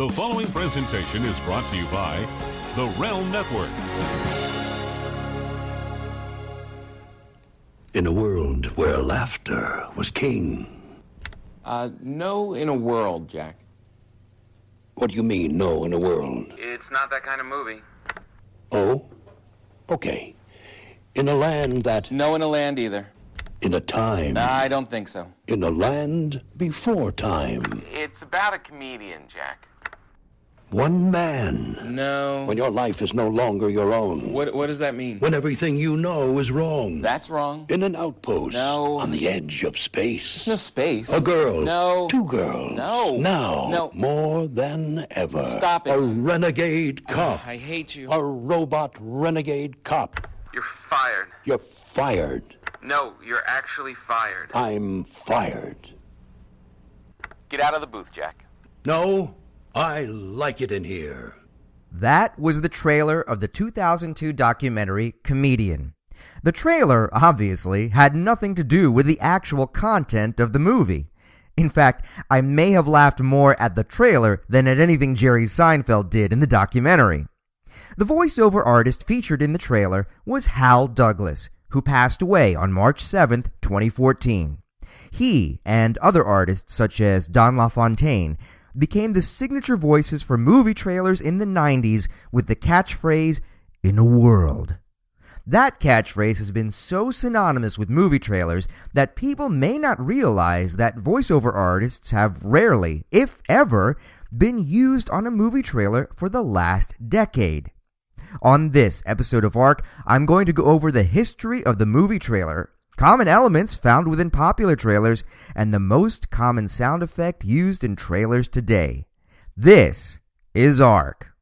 The following presentation is brought to you by the Realm Network. In a world where laughter was king. Uh, no, in a world, Jack. What do you mean, no, in a world? It's not that kind of movie. Oh? Okay. In a land that. No, in a land either. In a time. I don't think so. In a land before time. It's about a comedian, Jack. One man. No. When your life is no longer your own. What, what does that mean? When everything you know is wrong. That's wrong. In an outpost. No. On the edge of space. There's no space. A girl. No. Two girls. No. Now. No. More than ever. Stop it. A renegade cop. I hate you. A robot renegade cop. You're fired. You're fired. No, you're actually fired. I'm fired. Get out of the booth, Jack. No, I like it in here. That was the trailer of the 2002 documentary Comedian. The trailer, obviously, had nothing to do with the actual content of the movie. In fact, I may have laughed more at the trailer than at anything Jerry Seinfeld did in the documentary. The voiceover artist featured in the trailer was Hal Douglas, who passed away on March 7, 2014. He and other artists such as Don LaFontaine became the signature voices for movie trailers in the 90s with the catchphrase, In a World. That catchphrase has been so synonymous with movie trailers that people may not realize that voiceover artists have rarely, if ever, been used on a movie trailer for the last decade. On this episode of ARC, I'm going to go over the history of the movie trailer, common elements found within popular trailers, and the most common sound effect used in trailers today. This is ARC.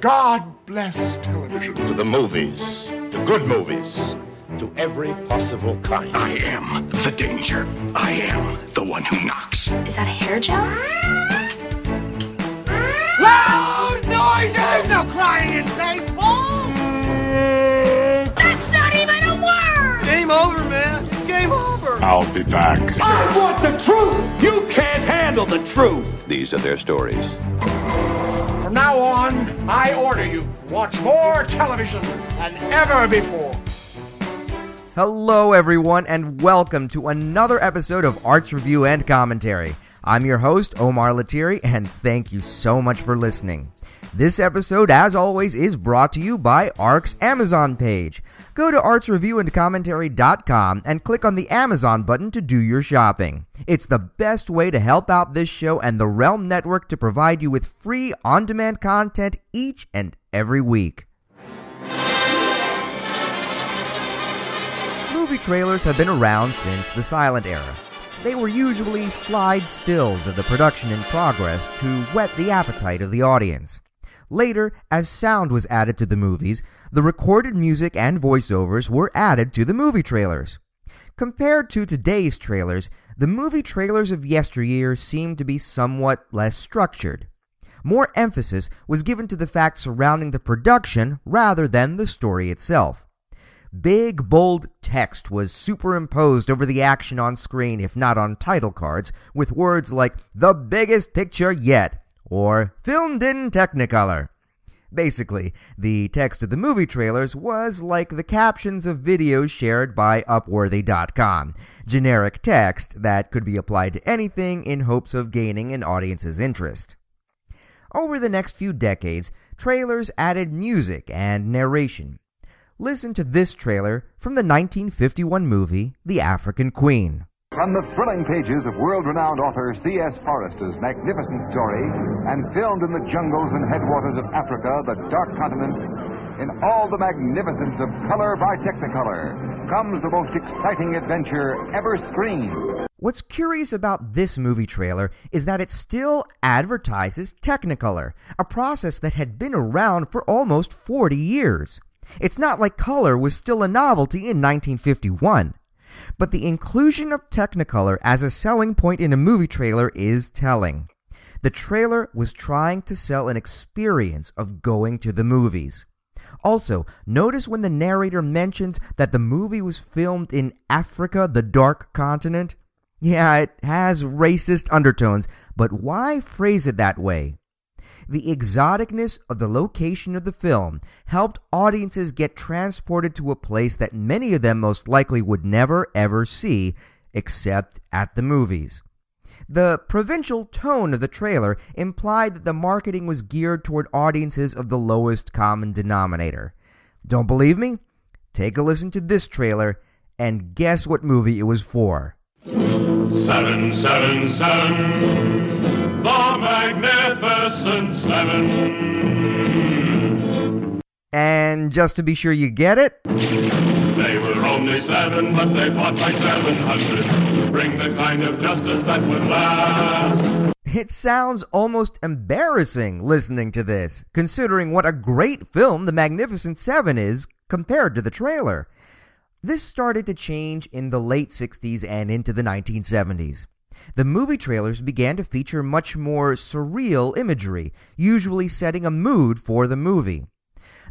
God bless television. to the movies, to good movies, to every possible kind. I am the danger. I am the one who knocks. Is that a hair gel? Loud noises! There's no crying in baseball! I'll be back. I want the truth! You can't handle the truth! These are their stories. From now on, I order you watch more television than ever before. Hello, everyone, and welcome to another episode of Arts Review and Commentary. I'm your host, Omar Latiri, and thank you so much for listening. This episode, as always, is brought to you by ARC's Amazon page. Go to artsreviewandcommentary.com and click on the Amazon button to do your shopping. It's the best way to help out this show and the Realm Network to provide you with free on demand content each and every week. Movie trailers have been around since the silent era. They were usually slide stills of the production in progress to whet the appetite of the audience. Later, as sound was added to the movies, the recorded music and voiceovers were added to the movie trailers. Compared to today's trailers, the movie trailers of yesteryear seemed to be somewhat less structured. More emphasis was given to the facts surrounding the production rather than the story itself. Big, bold text was superimposed over the action on screen, if not on title cards, with words like, the biggest picture yet, or filmed in Technicolor. Basically, the text of the movie trailers was like the captions of videos shared by Upworthy.com generic text that could be applied to anything in hopes of gaining an audience's interest. Over the next few decades, trailers added music and narration. Listen to this trailer from the 1951 movie The African Queen. From the thrilling pages of world renowned author C.S. Forester's magnificent story, and filmed in the jungles and headwaters of Africa, the Dark Continent, in all the magnificence of color by Technicolor, comes the most exciting adventure ever screened. What's curious about this movie trailer is that it still advertises Technicolor, a process that had been around for almost 40 years. It's not like color was still a novelty in 1951. But the inclusion of Technicolor as a selling point in a movie trailer is telling. The trailer was trying to sell an experience of going to the movies. Also, notice when the narrator mentions that the movie was filmed in Africa, the Dark Continent. Yeah, it has racist undertones, but why phrase it that way? The exoticness of the location of the film helped audiences get transported to a place that many of them most likely would never ever see except at the movies. The provincial tone of the trailer implied that the marketing was geared toward audiences of the lowest common denominator. Don't believe me? Take a listen to this trailer and guess what movie it was for. Seven, seven, seven. The Magnificent Seven. And just to be sure you get it, They were only seven, but they fought like seven hundred to bring the kind of justice that would last. it sounds almost embarrassing listening to this, considering what a great film The Magnificent Seven is compared to the trailer. This started to change in the late 60s and into the 1970s. The movie trailers began to feature much more surreal imagery, usually setting a mood for the movie.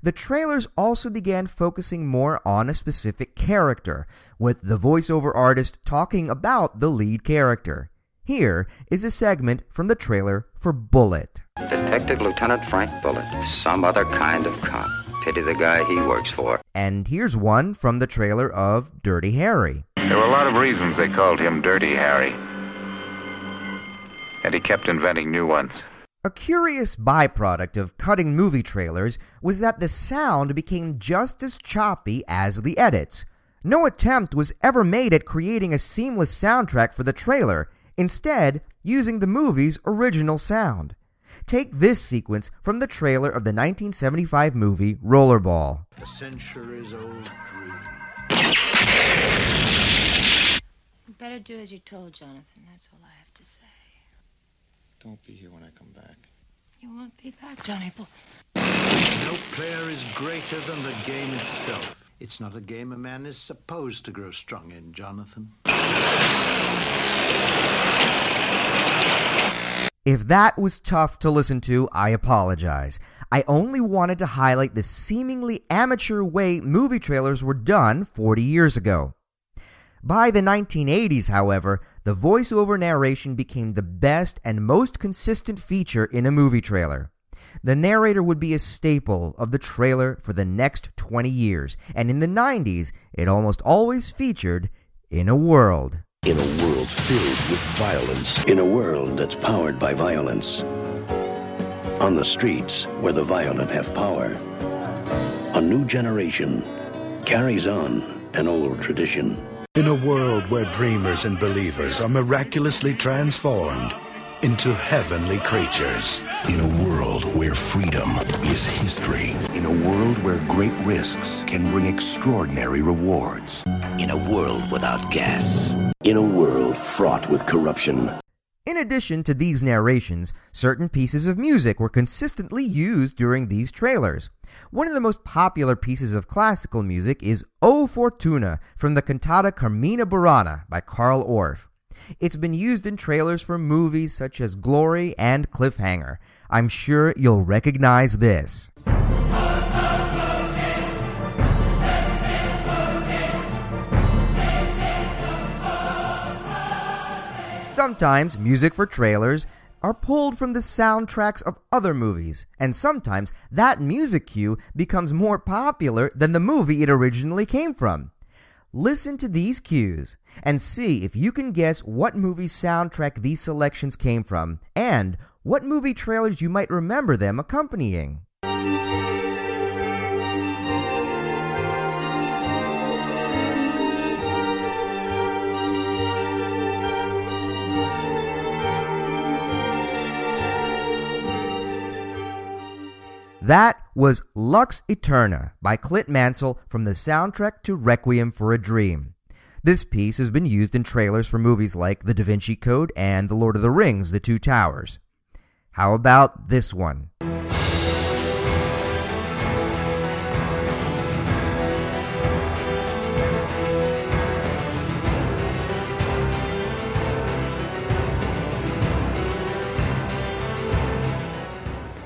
The trailers also began focusing more on a specific character, with the voiceover artist talking about the lead character. Here is a segment from the trailer for Bullitt. Detective Lieutenant Frank Bullitt, some other kind of cop. Pity the guy he works for. And here's one from the trailer of Dirty Harry. There were a lot of reasons they called him Dirty Harry. And he kept inventing new ones. A curious byproduct of cutting movie trailers was that the sound became just as choppy as the edits. No attempt was ever made at creating a seamless soundtrack for the trailer, instead, using the movie's original sound. Take this sequence from the trailer of the 1975 movie Rollerball. A centuries old dream. You better do as you're told, Jonathan. That's all I have to say. Don't be here when I come back. You won't be back, Johnny boy. No player is greater than the game itself. It's not a game a man is supposed to grow strong in, Jonathan. If that was tough to listen to, I apologize. I only wanted to highlight the seemingly amateur way movie trailers were done 40 years ago. By the 1980s, however, the voiceover narration became the best and most consistent feature in a movie trailer. The narrator would be a staple of the trailer for the next 20 years, and in the 90s, it almost always featured In a World. In a world filled with violence. In a world that's powered by violence. On the streets where the violent have power. A new generation carries on an old tradition. In a world where dreamers and believers are miraculously transformed into heavenly creatures. In a world where freedom is history. In a world where great risks can bring extraordinary rewards. In a world without gas. In a world fraught with corruption. In addition to these narrations, certain pieces of music were consistently used during these trailers. One of the most popular pieces of classical music is O Fortuna from the cantata Carmina Burana by Carl Orff. It's been used in trailers for movies such as Glory and Cliffhanger. I'm sure you'll recognize this. Sometimes music for trailers are pulled from the soundtracks of other movies, and sometimes that music cue becomes more popular than the movie it originally came from. Listen to these cues and see if you can guess what movie soundtrack these selections came from and what movie trailers you might remember them accompanying. That was Lux Aeterna by Clint Mansell from the soundtrack to Requiem for a Dream. This piece has been used in trailers for movies like The Da Vinci Code and The Lord of the Rings The Two Towers. How about this one?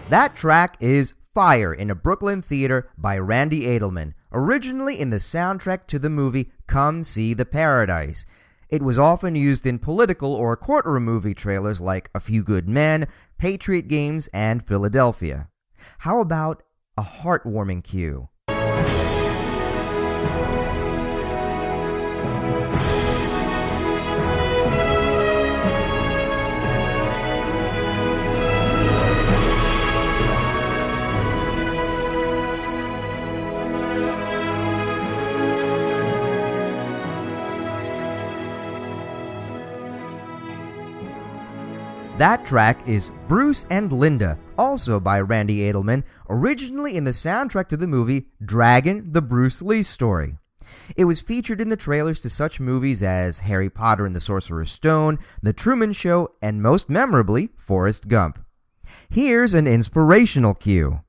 That track is Fire in a Brooklyn Theater by Randy Edelman, originally in the soundtrack to the movie Come See the Paradise. It was often used in political or courtroom movie trailers like A Few Good Men, Patriot Games, and Philadelphia. How about a heartwarming cue? That track is Bruce and Linda, also by Randy Edelman, originally in the soundtrack to the movie Dragon the Bruce Lee Story. It was featured in the trailers to such movies as Harry Potter and the Sorcerer's Stone, The Truman Show, and most memorably, Forrest Gump. Here's an inspirational cue.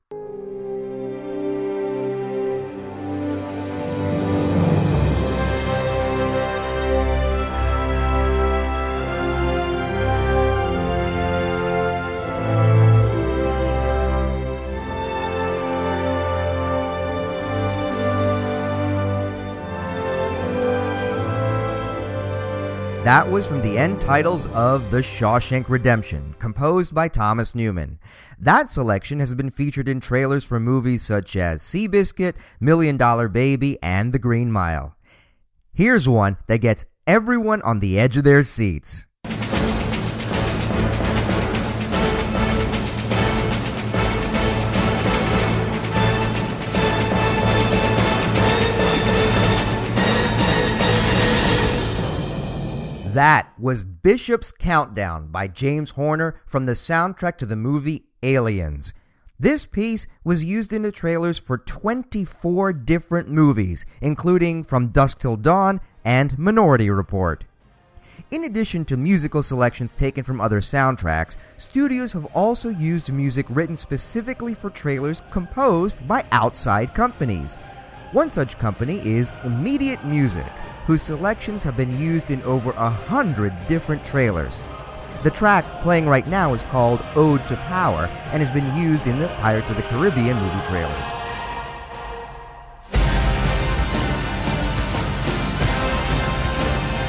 Was from the end titles of The Shawshank Redemption, composed by Thomas Newman. That selection has been featured in trailers for movies such as Seabiscuit, Million Dollar Baby, and The Green Mile. Here's one that gets everyone on the edge of their seats. That was Bishop's Countdown by James Horner from the soundtrack to the movie Aliens. This piece was used in the trailers for 24 different movies, including From Dusk Till Dawn and Minority Report. In addition to musical selections taken from other soundtracks, studios have also used music written specifically for trailers composed by outside companies. One such company is Immediate Music, whose selections have been used in over a hundred different trailers. The track playing right now is called Ode to Power and has been used in the Pirates of the Caribbean movie trailers.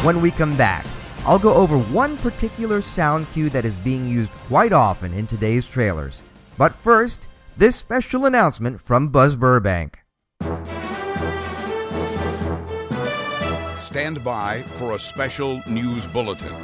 When we come back, I'll go over one particular sound cue that is being used quite often in today's trailers. But first, this special announcement from Buzz Burbank. Stand by for a special news bulletin.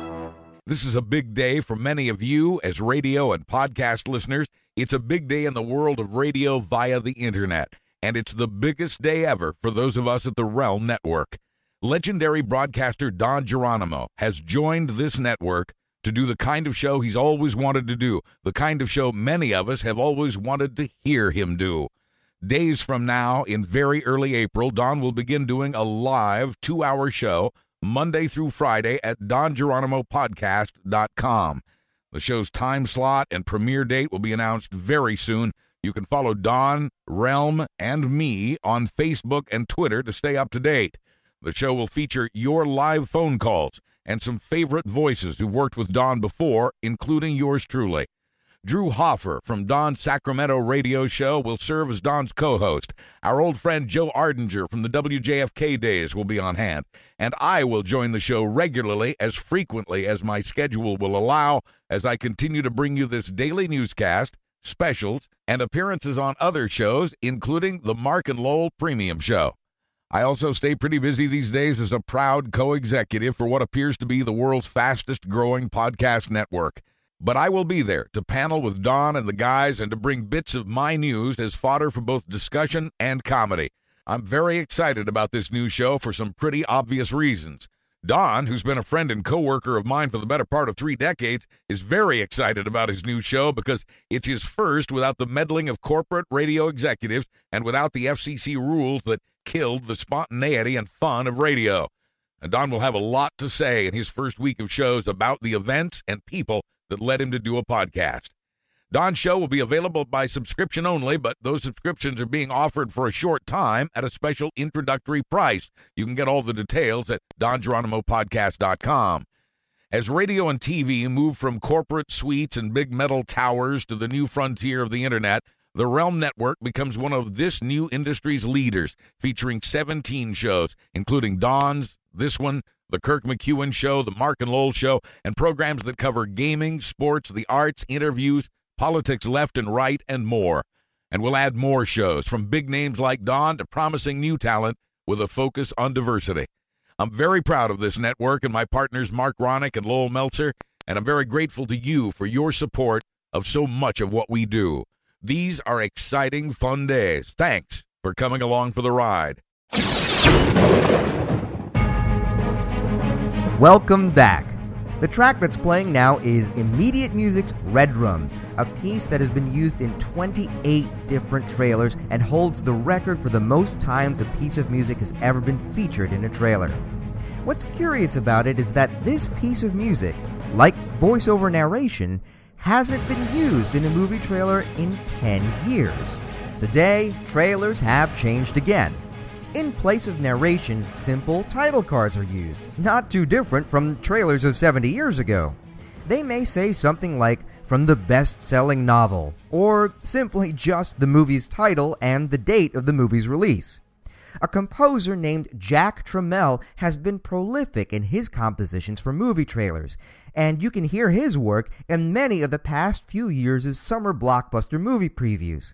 This is a big day for many of you as radio and podcast listeners. It's a big day in the world of radio via the internet, and it's the biggest day ever for those of us at the Realm Network. Legendary broadcaster Don Geronimo has joined this network to do the kind of show he's always wanted to do, the kind of show many of us have always wanted to hear him do. Days from now, in very early April, Don will begin doing a live two hour show Monday through Friday at DonGeronimoPodcast.com. The show's time slot and premiere date will be announced very soon. You can follow Don, Realm, and me on Facebook and Twitter to stay up to date. The show will feature your live phone calls and some favorite voices who've worked with Don before, including yours truly. Drew Hoffer from Don's Sacramento radio show will serve as Don's co host. Our old friend Joe Ardinger from the WJFK days will be on hand. And I will join the show regularly, as frequently as my schedule will allow, as I continue to bring you this daily newscast, specials, and appearances on other shows, including the Mark and Lowell Premium Show. I also stay pretty busy these days as a proud co executive for what appears to be the world's fastest growing podcast network. But I will be there to panel with Don and the guys and to bring bits of my news as fodder for both discussion and comedy. I'm very excited about this new show for some pretty obvious reasons. Don, who's been a friend and coworker of mine for the better part of three decades, is very excited about his new show because it's his first without the meddling of corporate radio executives and without the FCC rules that killed the spontaneity and fun of radio. And Don will have a lot to say in his first week of shows about the events and people that led him to do a podcast. Don's show will be available by subscription only, but those subscriptions are being offered for a short time at a special introductory price. You can get all the details at dongeronimopodcast.com. As radio and TV move from corporate suites and big metal towers to the new frontier of the internet, the Realm Network becomes one of this new industry's leaders, featuring 17 shows, including Don's, this one, The Kirk McEwen Show, The Mark and Lowell Show, and programs that cover gaming, sports, the arts, interviews, politics left and right, and more. And we'll add more shows from big names like Don to promising new talent with a focus on diversity. I'm very proud of this network and my partners Mark Ronick and Lowell Meltzer, and I'm very grateful to you for your support of so much of what we do. These are exciting, fun days. Thanks for coming along for the ride. Welcome back. The track that's playing now is Immediate Music's Red Room, a piece that has been used in 28 different trailers and holds the record for the most times a piece of music has ever been featured in a trailer. What's curious about it is that this piece of music, like voiceover narration, hasn't been used in a movie trailer in 10 years. Today, trailers have changed again. In place of narration, simple title cards are used, not too different from trailers of 70 years ago. They may say something like, from the best selling novel, or simply just the movie's title and the date of the movie's release. A composer named Jack Trammell has been prolific in his compositions for movie trailers, and you can hear his work in many of the past few years' summer blockbuster movie previews.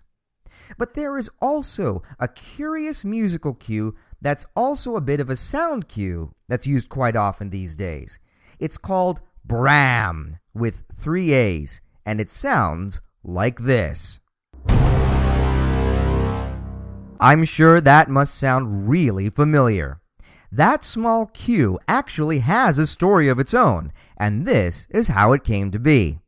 But there is also a curious musical cue that's also a bit of a sound cue that's used quite often these days. It's called Bram with three A's, and it sounds like this. I'm sure that must sound really familiar. That small cue actually has a story of its own, and this is how it came to be.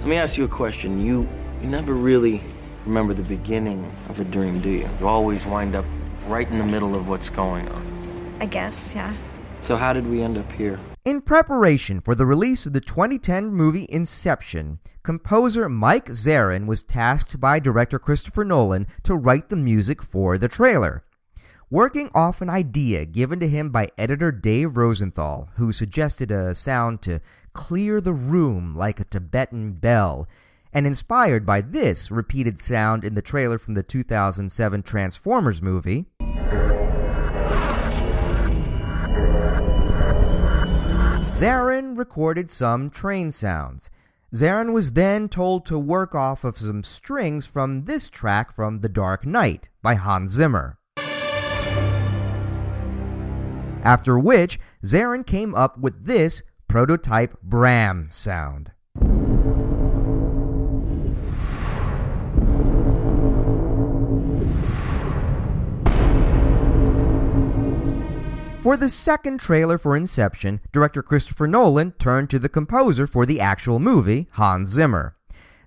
Let me ask you a question. You you never really remember the beginning of a dream, do you? You always wind up right in the middle of what's going on. I guess, yeah. So how did we end up here? In preparation for the release of the 2010 movie Inception, composer Mike Zarin was tasked by director Christopher Nolan to write the music for the trailer. Working off an idea given to him by editor Dave Rosenthal, who suggested a sound to clear the room like a Tibetan bell, and inspired by this repeated sound in the trailer from the 2007 Transformers movie. Zarin recorded some train sounds. Zarin was then told to work off of some strings from this track from The Dark Knight by Hans Zimmer. After which, Zarin came up with this prototype Bram sound. For the second trailer for Inception, director Christopher Nolan turned to the composer for the actual movie, Hans Zimmer.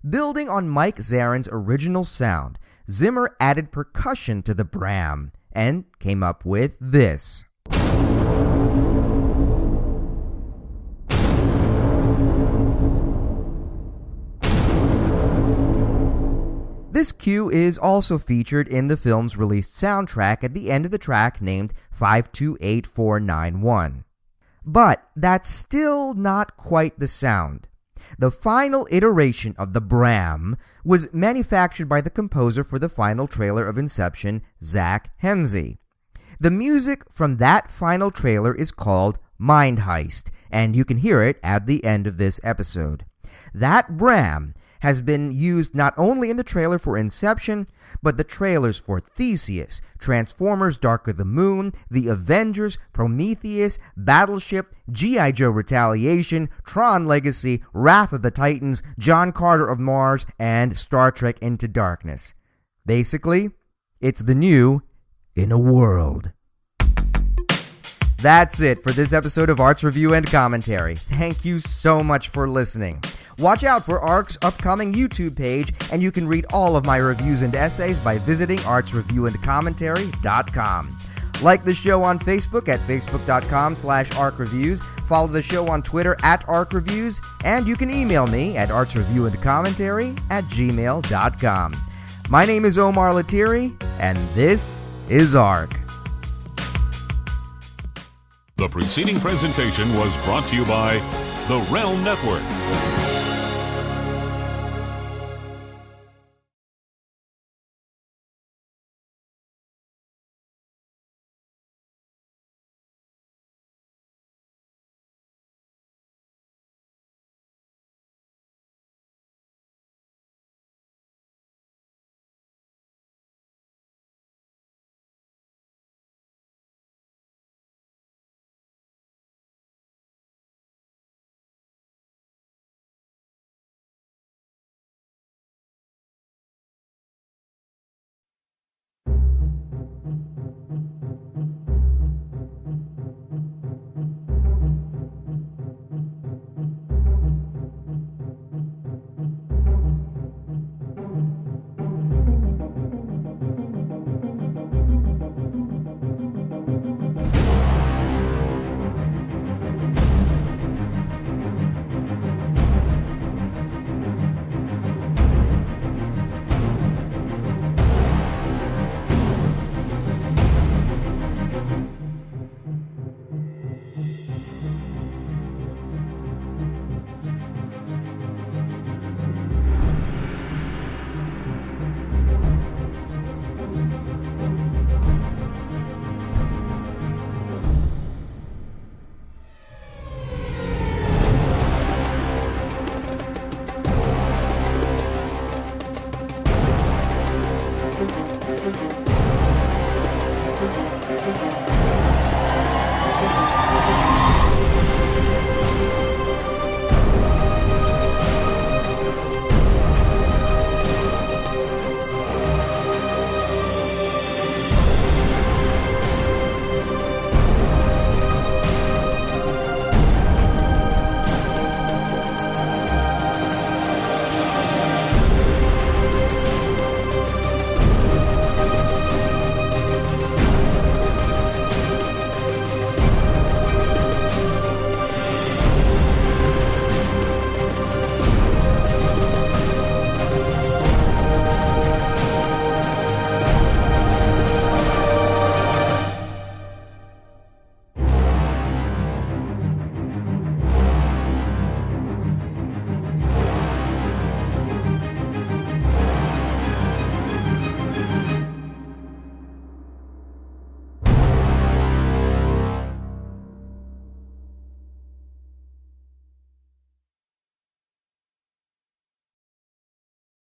Building on Mike Zarin's original sound, Zimmer added percussion to the Bram and came up with this. This cue is also featured in the film's released soundtrack at the end of the track named 528491. But that's still not quite the sound. The final iteration of the Bram was manufactured by the composer for the final trailer of Inception, Zach Hemsey. The music from that final trailer is called Mind Heist, and you can hear it at the end of this episode. That Bram has been used not only in the trailer for Inception, but the trailers for Theseus, Transformers Dark of the Moon, The Avengers, Prometheus, Battleship, G.I. Joe Retaliation, Tron Legacy, Wrath of the Titans, John Carter of Mars, and Star Trek Into Darkness. Basically, it's the new in a world. That's it for this episode of Arts Review and Commentary. Thank you so much for listening. Watch out for ARC's upcoming YouTube page, and you can read all of my reviews and essays by visiting artsreviewandcommentary.com. Like the show on Facebook at facebook.com slash arcreviews. Follow the show on Twitter at arcreviews, and you can email me at artsreviewandcommentary at gmail.com. My name is Omar Latiri, and this is ARC. The preceding presentation was brought to you by the Realm Network.